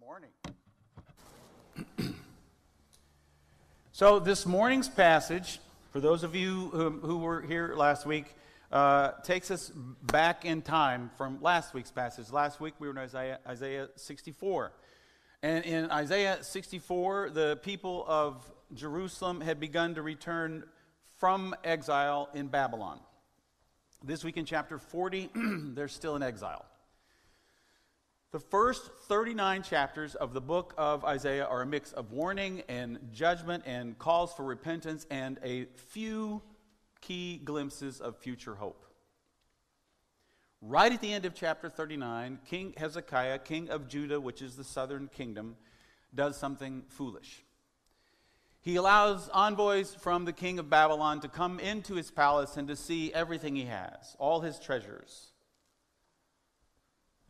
morning. so, this morning's passage, for those of you who, who were here last week, uh, takes us back in time from last week's passage. Last week we were in Isaiah, Isaiah 64. And in Isaiah 64, the people of Jerusalem had begun to return from exile in Babylon. This week in chapter 40, they're still in exile. The first 39 chapters of the book of Isaiah are a mix of warning and judgment and calls for repentance and a few key glimpses of future hope. Right at the end of chapter 39, King Hezekiah, king of Judah, which is the southern kingdom, does something foolish. He allows envoys from the king of Babylon to come into his palace and to see everything he has, all his treasures.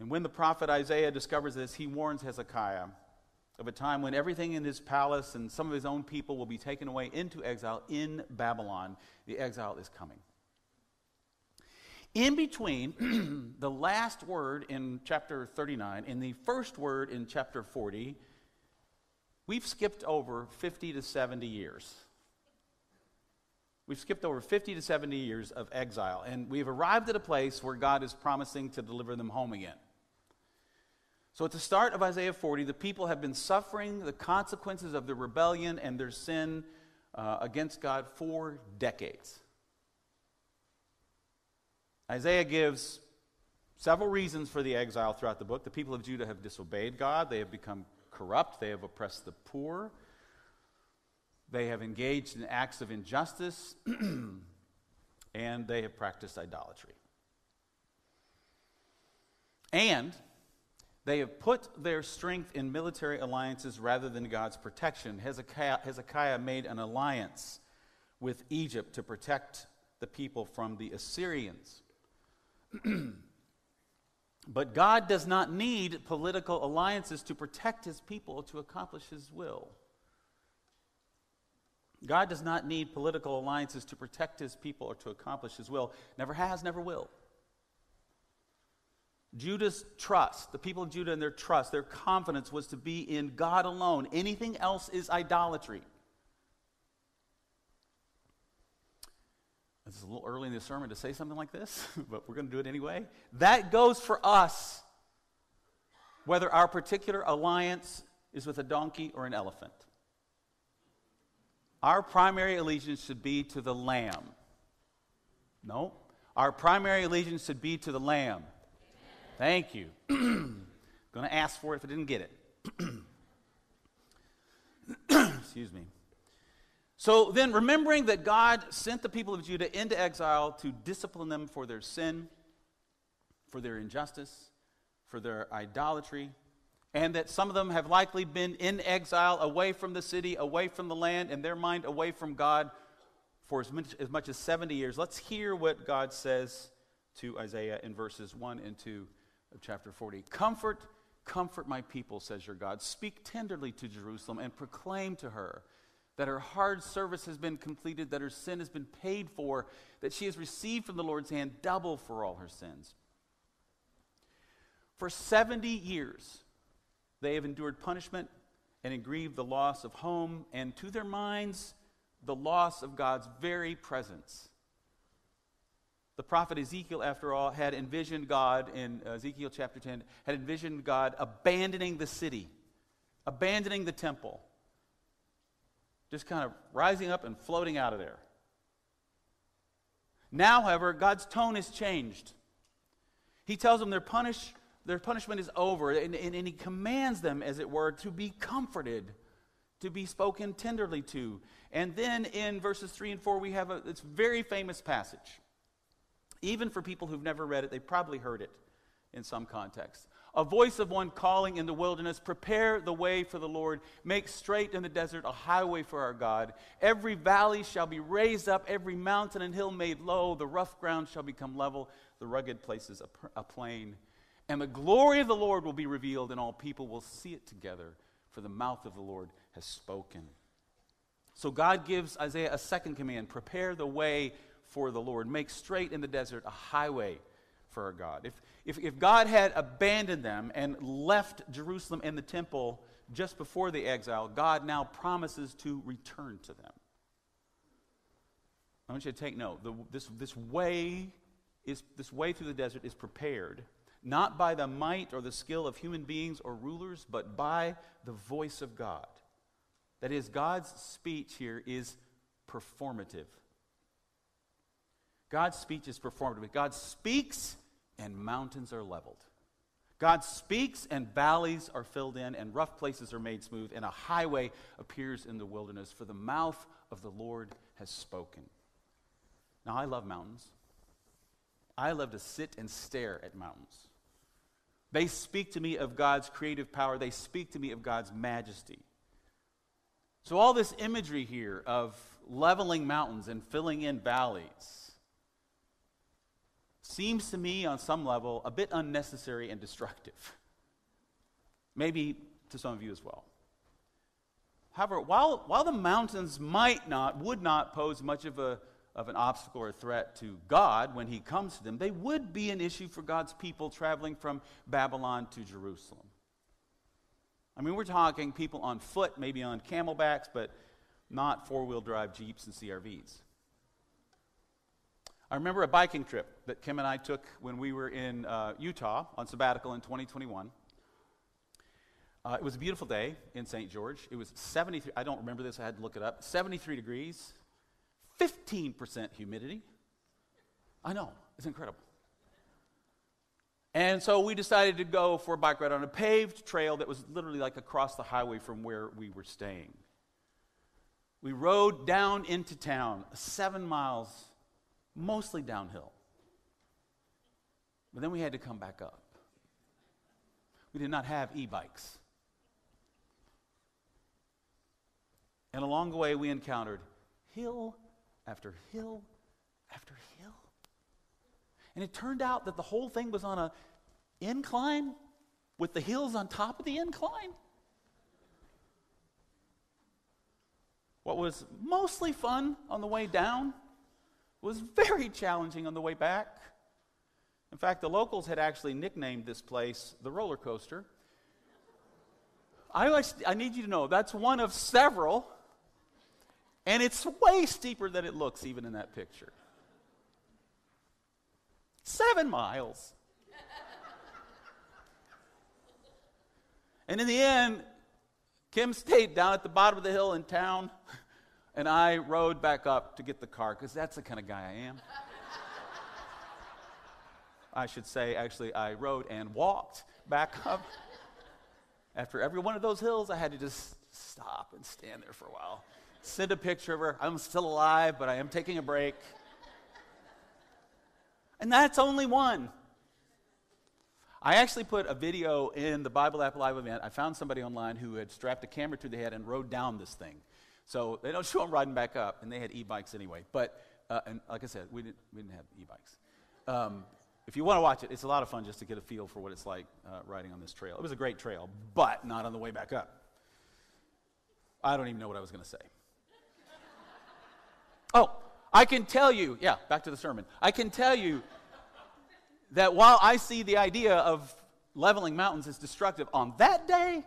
And when the prophet Isaiah discovers this, he warns Hezekiah of a time when everything in his palace and some of his own people will be taken away into exile in Babylon. The exile is coming. In between the last word in chapter 39 and the first word in chapter 40, we've skipped over 50 to 70 years. We've skipped over 50 to 70 years of exile, and we've arrived at a place where God is promising to deliver them home again. So, at the start of Isaiah 40, the people have been suffering the consequences of their rebellion and their sin uh, against God for decades. Isaiah gives several reasons for the exile throughout the book. The people of Judah have disobeyed God, they have become corrupt, they have oppressed the poor, they have engaged in acts of injustice, and they have practiced idolatry. And they have put their strength in military alliances rather than God's protection. Hezekiah, Hezekiah made an alliance with Egypt to protect the people from the Assyrians. but God does not need political alliances to protect his people to accomplish his will. God does not need political alliances to protect his people or to accomplish his will. Never has, never will. Judah's trust, the people of Judah and their trust, their confidence was to be in God alone. Anything else is idolatry. It's a little early in the sermon to say something like this, but we're going to do it anyway. That goes for us, whether our particular alliance is with a donkey or an elephant. Our primary allegiance should be to the Lamb. No, our primary allegiance should be to the Lamb. Thank you. Going to ask for it if I didn't get it. Excuse me. So then, remembering that God sent the people of Judah into exile to discipline them for their sin, for their injustice, for their idolatry, and that some of them have likely been in exile away from the city, away from the land, and their mind away from God for as much as, much as 70 years. Let's hear what God says to Isaiah in verses 1 and 2 of chapter 40. Comfort, comfort my people, says your God. Speak tenderly to Jerusalem and proclaim to her that her hard service has been completed, that her sin has been paid for, that she has received from the Lord's hand double for all her sins. For 70 years, they have endured punishment and grieved the loss of home, and to their minds, the loss of God's very presence. The prophet Ezekiel, after all, had envisioned God in uh, Ezekiel chapter 10, had envisioned God abandoning the city, abandoning the temple, just kind of rising up and floating out of there. Now, however, God's tone has changed. He tells them their, punish, their punishment is over, and, and, and he commands them, as it were, to be comforted, to be spoken tenderly to. And then in verses 3 and 4, we have a, this very famous passage. Even for people who've never read it, they probably heard it in some context. A voice of one calling in the wilderness, prepare the way for the Lord, make straight in the desert a highway for our God. Every valley shall be raised up, every mountain and hill made low, the rough ground shall become level, the rugged places a, plain. And the glory of the Lord will be revealed, and all people will see it together, for the mouth of the Lord has spoken. So God gives Isaiah a second command prepare the way for the Lord. Make straight in the desert a highway for our God. If, if, if God had abandoned them and left Jerusalem and the temple just before the exile, God now promises to return to them. I want you to take note. The, this, this, way is, this way through the desert is prepared not by the might or the skill of human beings or rulers, but by the voice of God. That is, God's speech here is performative. God's speech is performative. God speaks and mountains are leveled. God speaks and valleys are filled in and rough places are made smooth and a highway appears in the wilderness for the mouth of the Lord has spoken. Now I love mountains. I love to sit and stare at mountains. They speak to me of God's creative power. They speak to me of God's majesty. So all this imagery here of leveling mountains and filling in valleys seems to me, on some level, a bit unnecessary and destructive. Maybe to some of you as well. However, while, while the mountains might not, would not pose much of, a, of an obstacle or threat to God when He comes to them, they would be an issue for God's people traveling from Babylon to Jerusalem. I mean, we're talking people on foot, maybe on camelbacks, but not four wheel drive Jeeps and CRVs. I remember a biking trip that Kim and I took when we were in uh, Utah on sabbatical in 2021. Uh, it was a beautiful day in St. George. It was 73, I don't remember this, I had to look it up. 73 degrees, 15% humidity. I know, it's incredible. And so we decided to go for a bike ride on a paved trail that was literally like across the highway from where we were staying. We rode down into town, seven miles mostly downhill. But then we had to come back up. We did not have e bikes. And along the way, we encountered hill after hill after hill. And it turned out that the whole thing was on a incline with the hills on top of the incline. What was mostly fun on the way down was very challenging on the way back. In fact, the locals had actually nicknamed this place the roller coaster. I, I need you to know that's one of several, and it's way steeper than it looks, even in that picture. Seven miles. and in the end, Kim stayed down at the bottom of the hill in town and I rode back up to get the car because that's the kind of guy I am. I should say, actually, I rode and walked back up. After every one of those hills, I had to just stop and stand there for a while. Send a picture of her. I'm still alive, but I am taking a break. And that's only one. I actually put a video in the Bible App Live event. I found somebody online who had strapped a camera to the head and rode down this thing. So they don't show them riding back up, and they had e-bikes anyway. But uh, and like I said, we didn't we didn't have e-bikes. Um, if you want to watch it, it's a lot of fun just to get a feel for what it's like uh, riding on this trail. It was a great trail, but not on the way back up. I don't even know what I was going to say. oh, I can tell you, yeah, back to the sermon. I can tell you that while I see the idea of leveling mountains as destructive, on that day,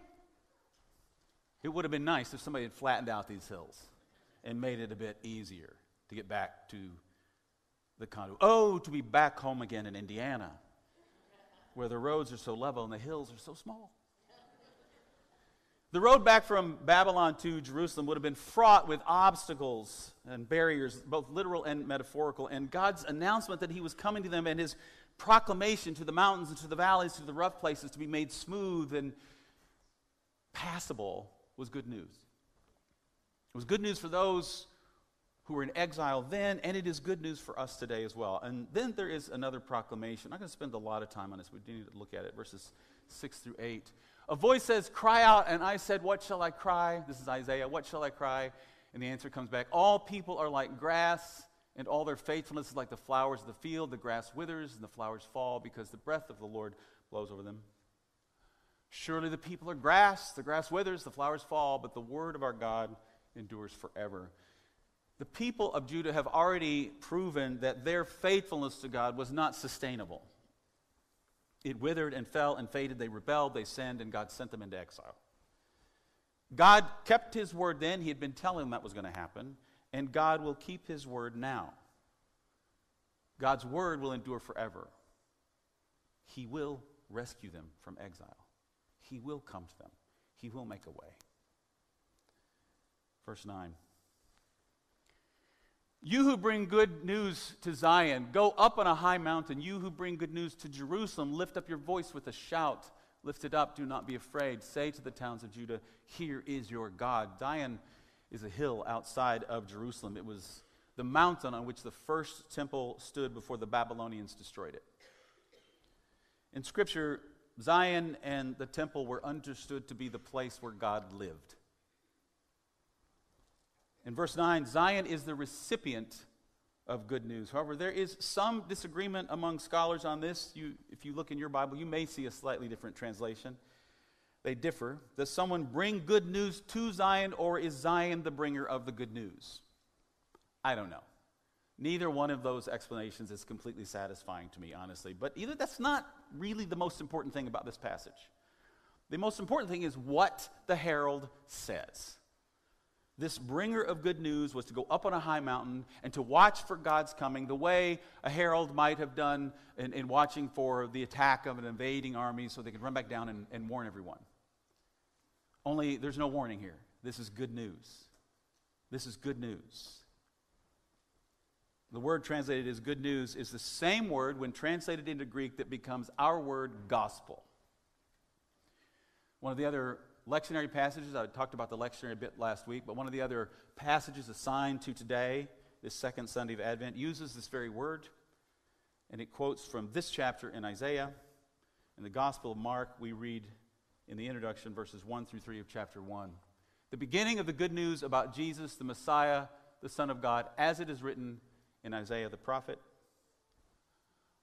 it would have been nice if somebody had flattened out these hills and made it a bit easier to get back to the condo. Oh, to be back home again in Indiana, where the roads are so level and the hills are so small. The road back from Babylon to Jerusalem would have been fraught with obstacles and barriers, both literal and metaphorical. And God's announcement that He was coming to them and His proclamation to the mountains and to the valleys, to the rough places, to be made smooth and passable was good news. It was good news for those who were in exile then, and it is good news for us today as well. And then there is another proclamation. I'm not going to spend a lot of time on this. We do need to look at it, verses 6 through 8. A voice says, Cry out. And I said, What shall I cry? This is Isaiah. What shall I cry? And the answer comes back All people are like grass, and all their faithfulness is like the flowers of the field. The grass withers, and the flowers fall, because the breath of the Lord blows over them. Surely the people are grass, the grass withers, the flowers fall, but the word of our God endures forever. The people of Judah have already proven that their faithfulness to God was not sustainable. It withered and fell and faded. They rebelled, they sinned, and God sent them into exile. God kept his word then. He had been telling them that was going to happen, and God will keep his word now. God's word will endure forever. He will rescue them from exile. He will come to them. He will make a way. Verse 9. You who bring good news to Zion, go up on a high mountain. You who bring good news to Jerusalem, lift up your voice with a shout. Lift it up, do not be afraid. Say to the towns of Judah, Here is your God. Zion is a hill outside of Jerusalem. It was the mountain on which the first temple stood before the Babylonians destroyed it. In Scripture, Zion and the temple were understood to be the place where God lived. In verse 9, Zion is the recipient of good news. However, there is some disagreement among scholars on this. You, if you look in your Bible, you may see a slightly different translation. They differ. Does someone bring good news to Zion, or is Zion the bringer of the good news? I don't know. Neither one of those explanations is completely satisfying to me, honestly. But either that's not really the most important thing about this passage. The most important thing is what the herald says. This bringer of good news was to go up on a high mountain and to watch for God's coming, the way a herald might have done in, in watching for the attack of an invading army so they could run back down and, and warn everyone. Only there's no warning here. This is good news. This is good news. The word translated as good news is the same word when translated into Greek that becomes our word gospel. One of the other lectionary passages, I talked about the lectionary a bit last week, but one of the other passages assigned to today, this second Sunday of Advent, uses this very word. And it quotes from this chapter in Isaiah. In the Gospel of Mark, we read in the introduction verses 1 through 3 of chapter 1. The beginning of the good news about Jesus, the Messiah, the Son of God, as it is written in Isaiah the prophet.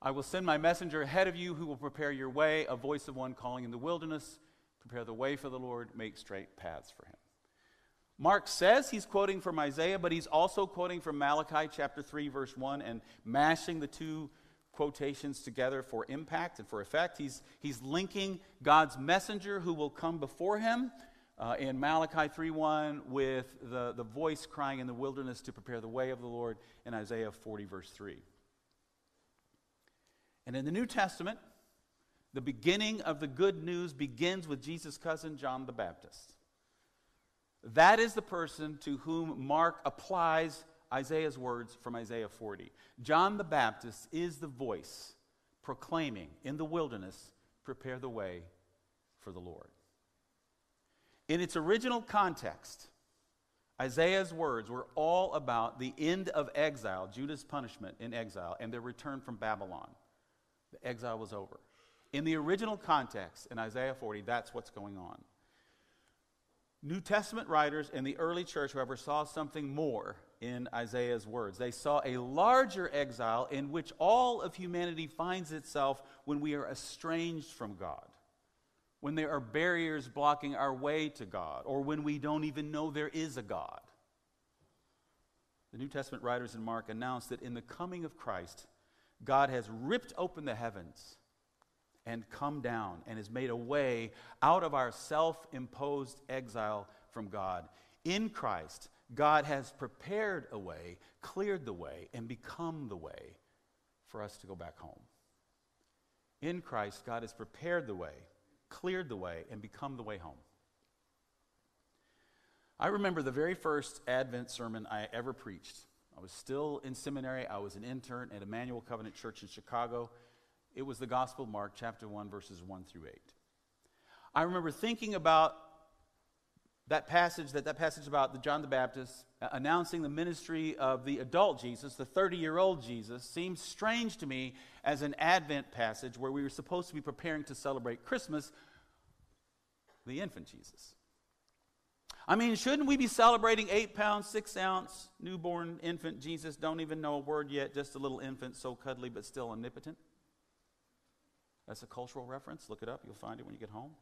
I will send my messenger ahead of you who will prepare your way, a voice of one calling in the wilderness Prepare the way for the Lord, make straight paths for him. Mark says he's quoting from Isaiah, but he's also quoting from Malachi chapter 3, verse 1, and mashing the two quotations together for impact and for effect. He's, he's linking God's messenger who will come before him uh, in Malachi 3:1 with the, the voice crying in the wilderness to prepare the way of the Lord in Isaiah 40, verse 3. And in the New Testament, the beginning of the good news begins with Jesus' cousin, John the Baptist. That is the person to whom Mark applies Isaiah's words from Isaiah 40. John the Baptist is the voice proclaiming in the wilderness, prepare the way for the Lord. In its original context, Isaiah's words were all about the end of exile, Judah's punishment in exile, and their return from Babylon. The exile was over. In the original context, in Isaiah 40, that's what's going on. New Testament writers in the early church, however, saw something more in Isaiah's words. They saw a larger exile in which all of humanity finds itself when we are estranged from God, when there are barriers blocking our way to God, or when we don't even know there is a God. The New Testament writers in Mark announce that in the coming of Christ, God has ripped open the heavens and come down and has made a way out of our self imposed exile from God. In Christ, God has prepared a way, cleared the way, and become the way for us to go back home. In Christ, God has prepared the way, cleared the way, and become the way home. I remember the very first Advent sermon I ever preached. I was still in seminary. I was an intern at Emmanuel Covenant Church in Chicago. It was the Gospel of Mark, chapter 1, verses 1 through 8. I remember thinking about that passage, that, that passage about the John the Baptist uh, announcing the ministry of the adult Jesus, the 30 year old Jesus, seems strange to me as an Advent passage where we were supposed to be preparing to celebrate Christmas, the infant Jesus. I mean, shouldn't we be celebrating eight pounds, six ounce, newborn infant Jesus? Don't even know a word yet, just a little infant, so cuddly but still omnipotent? That's a cultural reference. Look it up. You'll find it when you get home.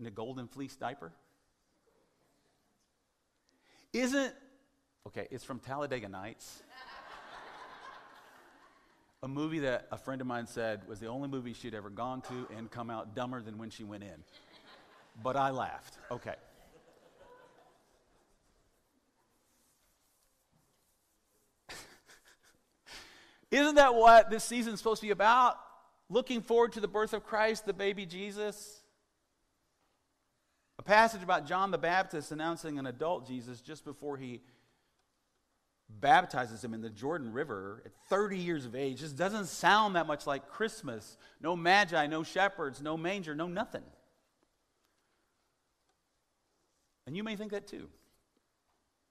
In a golden fleece diaper. Isn't, okay, it's from Talladega Nights. a movie that a friend of mine said was the only movie she'd ever gone to and come out dumber than when she went in. But I laughed. Okay. Isn't that what this season is supposed to be about? Looking forward to the birth of Christ, the baby Jesus? A passage about John the Baptist announcing an adult Jesus just before he baptizes him in the Jordan River at 30 years of age. Just doesn't sound that much like Christmas. No magi, no shepherds, no manger, no nothing. And you may think that too.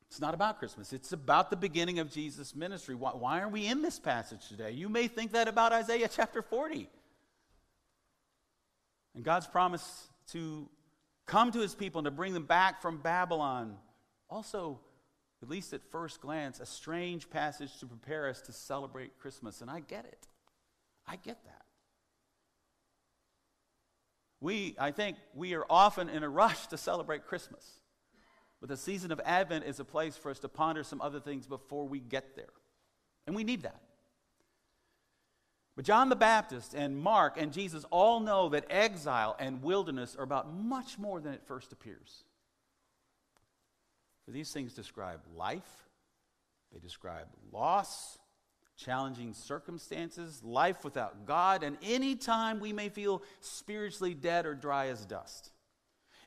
It's not about Christmas. It's about the beginning of Jesus' ministry. Why, why, are we in this passage today? You may think that about Isaiah chapter 40. And God's promise to come to his people and to bring them back from Babylon. Also, at least at first glance, a strange passage to prepare us to celebrate Christmas. And I get it. I get that. We, I think, we are often in a rush to celebrate Christmas. But the season of Advent is a place for us to ponder some other things before we get there. And we need that. But John the Baptist and Mark and Jesus all know that exile and wilderness are about much more than it first appears. For these things describe life, they describe loss, challenging circumstances, life without God, and any time we may feel spiritually dead or dry as dust.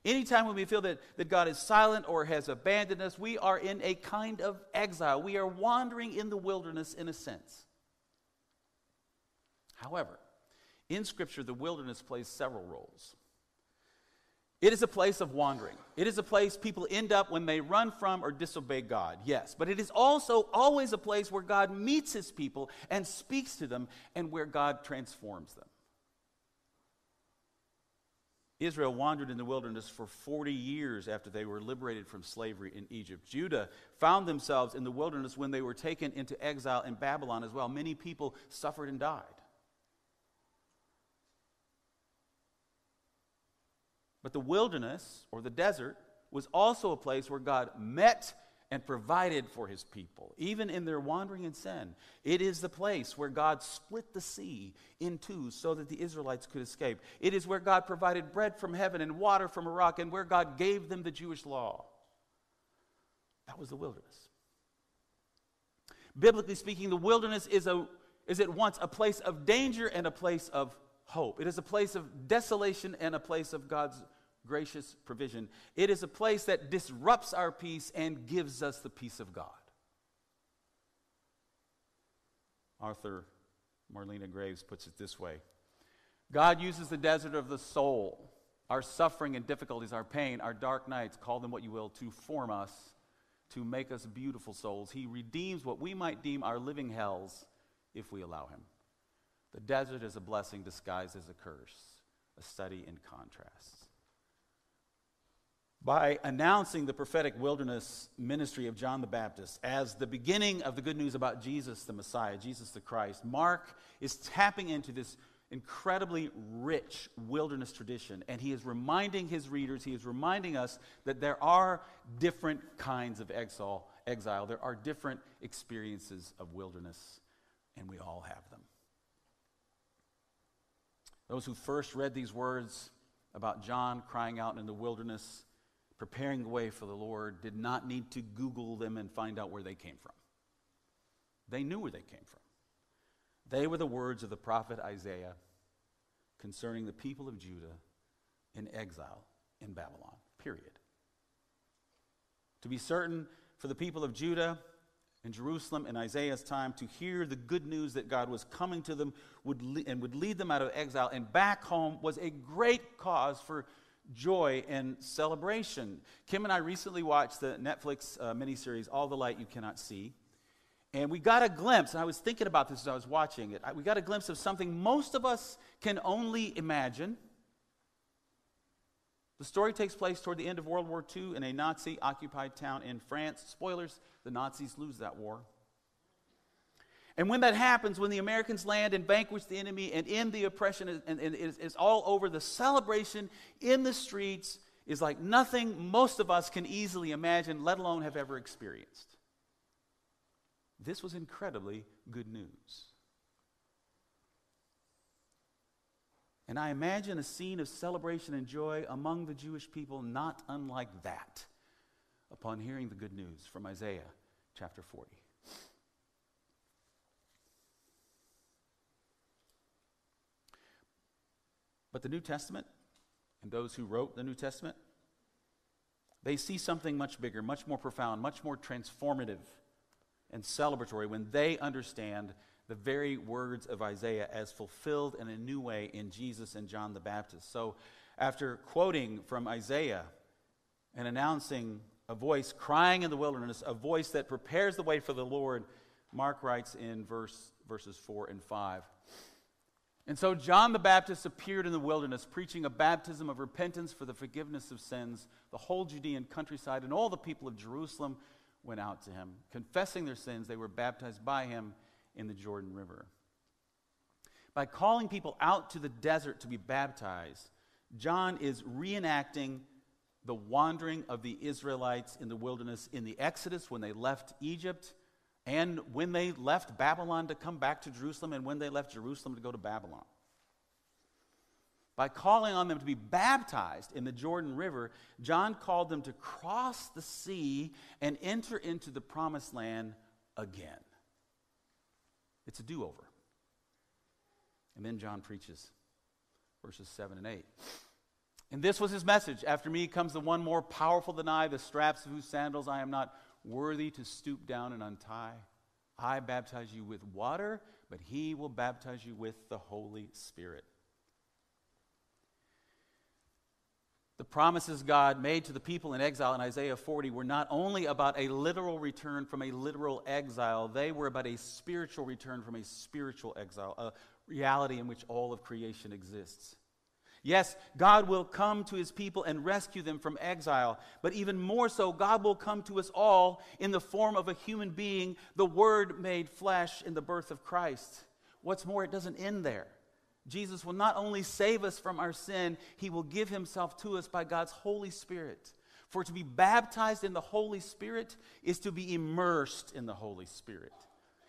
Anytime when we feel that, that God is silent or has abandoned us, we are in a kind of exile. We are wandering in the wilderness in a sense. However, in Scripture, the wilderness plays several roles. It is a place of wandering. It is a place people end up when they run from or disobey God, yes. But it is also always a place where God meets his people and speaks to them and where God transforms them. Israel wandered in the wilderness for 40 years after they were liberated from slavery in Egypt. Judah found themselves in the wilderness when they were taken into exile in Babylon as well. Many people suffered and died. But the wilderness, or the desert, was also a place where God met and provided for his people, even in their wandering in sin. It is the place where God split the sea in two so that the Israelites could escape. It is where God provided bread from heaven and water from a rock, and where God gave them the Jewish law. That was the wilderness. Biblically speaking, the wilderness is, a, is at once a place of danger and a place of hope. It is a place of desolation and a place of God's gracious provision. It is a place that disrupts our peace and gives us the peace of God. Author Marlena Graves puts it this way God uses the desert of the soul, our suffering and difficulties, our pain, our dark nights, call them what you will, to form us, to make us beautiful souls. He redeems what we might deem our living hells if we allow Him. The desert is a blessing disguised as a curse, a study in contrasts by announcing the prophetic wilderness ministry of John the Baptist as the beginning of the good news about Jesus the Messiah, Jesus the Christ, Mark is tapping into this incredibly rich wilderness tradition. And he is reminding his readers, he is reminding us that there are different kinds of exile. exile. There are different experiences of wilderness, and we all have them. Those who first read these words about John crying out in the wilderness preparing the way for the Lord did not need to Google them and find out where they came from. They knew where they came from. They were the words of the prophet Isaiah concerning the people of Judah in exile in Babylon, period. To be certain, for the people of Judah and Jerusalem in Isaiah's time to hear the good news that God was coming to them would le- and would lead them out of exile and back home was a great cause for joy and celebration. Kim and I recently watched the Netflix uh, miniseries, All the Light You Cannot See. And we got a glimpse, and I was thinking about this as I was watching it. We got a glimpse of something most of us can only imagine. The story takes place toward the end of World War II in a Nazi occupied town in France. Spoilers the Nazis lose that war. And when that happens, when the Americans land and vanquish the enemy and end the oppression and, and, is, is all over, the celebration in the streets is like nothing most of us can easily imagine, let alone have ever experienced. This was incredibly good news. And I imagine a scene of celebration and joy among the Jewish people not unlike that upon hearing the good news from Isaiah chapter 40. But the New Testament and those who wrote the New Testament, they see something much bigger, much more profound, much more transformative and celebratory when they understand the very words of Isaiah as fulfilled in a new way in Jesus and John the Baptist. So, after quoting from Isaiah and announcing a voice crying in the wilderness, a voice that prepares the way for the Lord, Mark writes in verse, verses 4 and 5. And so John the Baptist appeared in the wilderness, preaching a baptism of repentance for the forgiveness of sins. The whole Judean countryside and all the people of Jerusalem went out to him. Confessing their sins, they were baptized by him in the Jordan River. By calling people out to the desert to be baptized, John is reenacting the wandering of the Israelites in the wilderness in the Exodus when they left Egypt and when they left Babylon to come back to Jerusalem and when they left Jerusalem to go to Babylon. By calling on them to be baptized in the Jordan River, John called them to cross the sea and enter into the promised land again. It's a do over. And then John preaches verses 7 and 8. And this was his message After me comes the one more powerful than I, the straps of whose sandals I am not worthy to stoop down and untie. I baptize you with water, but he will baptize you with the Holy Spirit. The promises God made to the people in exile in Isaiah 40 were not only about a literal return from a literal exile, they were about a spiritual return from a spiritual exile, a reality in which all of creation exists. Yes, God will come to his people and rescue them from exile, but even more so, God will come to us all in the form of a human being, the Word made flesh in the birth of Christ. What's more, it doesn't end there. Jesus will not only save us from our sin, he will give himself to us by God's Holy Spirit. For to be baptized in the Holy Spirit is to be immersed in the Holy Spirit.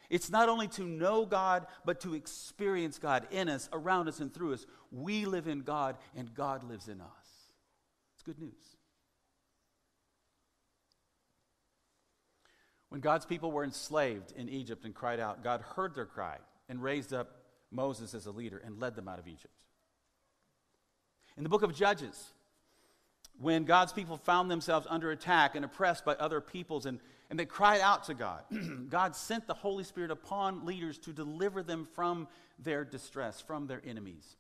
It's not only to know God, but to experience God in us, around us, and through us. We live in God, and God lives in us. It's good news. When God's people were enslaved in Egypt and cried out, God heard their cry and raised up Moses as a leader and led them out of Egypt. In the book of Judges, when God's people found themselves under attack and oppressed by other peoples and and they cried out to God. God sent the Holy Spirit upon leaders to deliver them from their distress, from their enemies.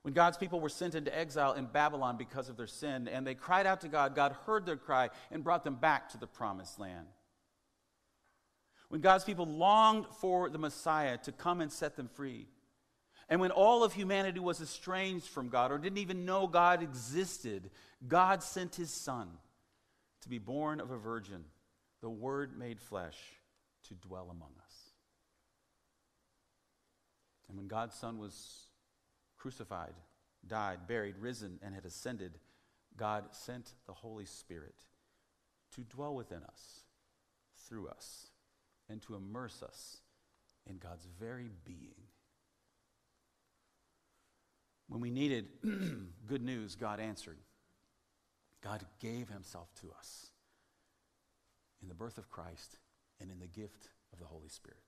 When God's people were sent into exile in Babylon because of their sin, and they cried out to God, God heard their cry and brought them back to the promised land. When God's people longed for the Messiah to come and set them free, and when all of humanity was estranged from God or didn't even know God existed, God sent his Son to be born of a virgin, the Word made flesh, to dwell among us. And when God's Son was crucified, died, buried, risen, and had ascended, God sent the Holy Spirit to dwell within us, through us, and to immerse us in God's very being. When we needed good news, God answered. God gave himself to us in the birth of Christ and in the gift of the Holy Spirit.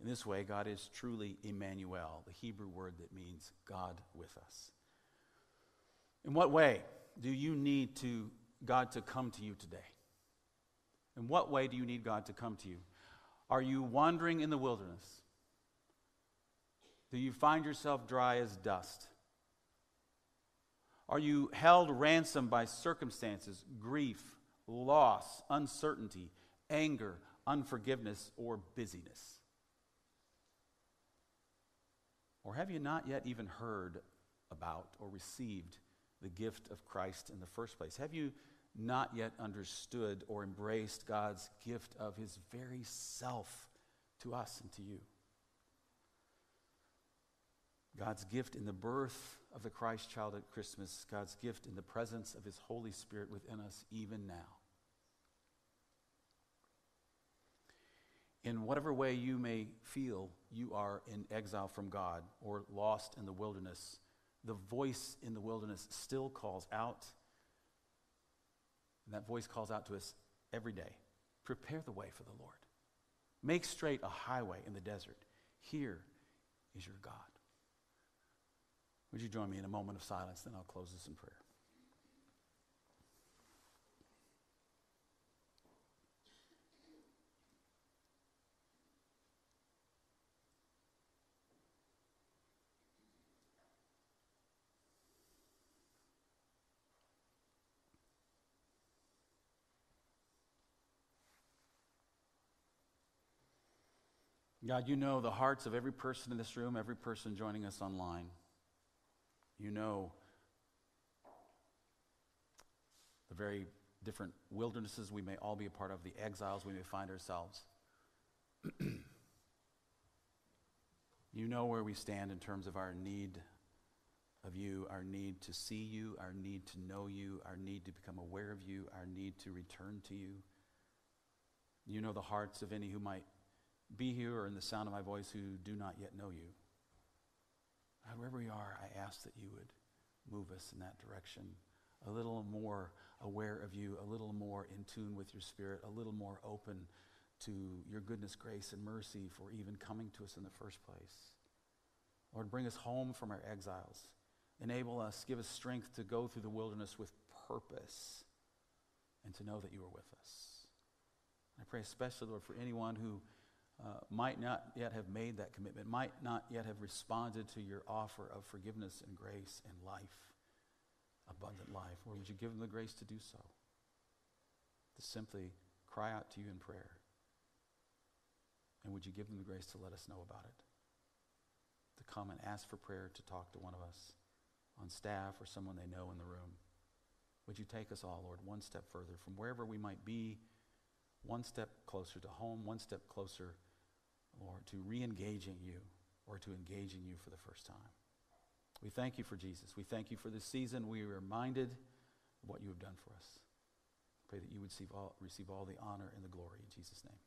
In this way, God is truly Emmanuel, the Hebrew word that means God with us. In what way do you need to God to come to you today? In what way do you need God to come to you? Are you wandering in the wilderness? Do you find yourself dry as dust? Are you held ransom by circumstances, grief, loss, uncertainty, anger, unforgiveness, or busyness? Or have you not yet even heard about or received the gift of Christ in the first place? Have you not yet understood or embraced God's gift of his very self to us and to you? God's gift in the birth of the Christ child at Christmas, God's gift in the presence of his Holy Spirit within us even now. In whatever way you may feel you are in exile from God or lost in the wilderness, the voice in the wilderness still calls out. And that voice calls out to us every day Prepare the way for the Lord. Make straight a highway in the desert. Here is your God. Would you join me in a moment of silence? Then I'll close this in prayer. God, you know the hearts of every person in this room, every person joining us online. You know the very different wildernesses we may all be a part of, the exiles we may find ourselves. you know where we stand in terms of our need of you, our need to see you, our need to know you, our need to become aware of you, our need to return to you. You know the hearts of any who might be here or in the sound of my voice who do not yet know you. God, wherever we are, I ask that you would move us in that direction, a little more aware of you, a little more in tune with your spirit, a little more open to your goodness, grace, and mercy for even coming to us in the first place. Lord, bring us home from our exiles. Enable us, give us strength to go through the wilderness with purpose and to know that you are with us. I pray especially, Lord, for anyone who uh, might not yet have made that commitment, might not yet have responded to your offer of forgiveness and grace and life, abundant life, or would you give them the grace to do so? To simply cry out to you in prayer. And would you give them the grace to let us know about it? To come and ask for prayer, to talk to one of us on staff or someone they know in the room. Would you take us all, Lord, one step further from wherever we might be, one step closer to home, one step closer Lord, to re engaging you or to engaging you for the first time. We thank you for Jesus. We thank you for this season. We are reminded of what you have done for us. Pray that you would receive all, receive all the honor and the glory in Jesus' name.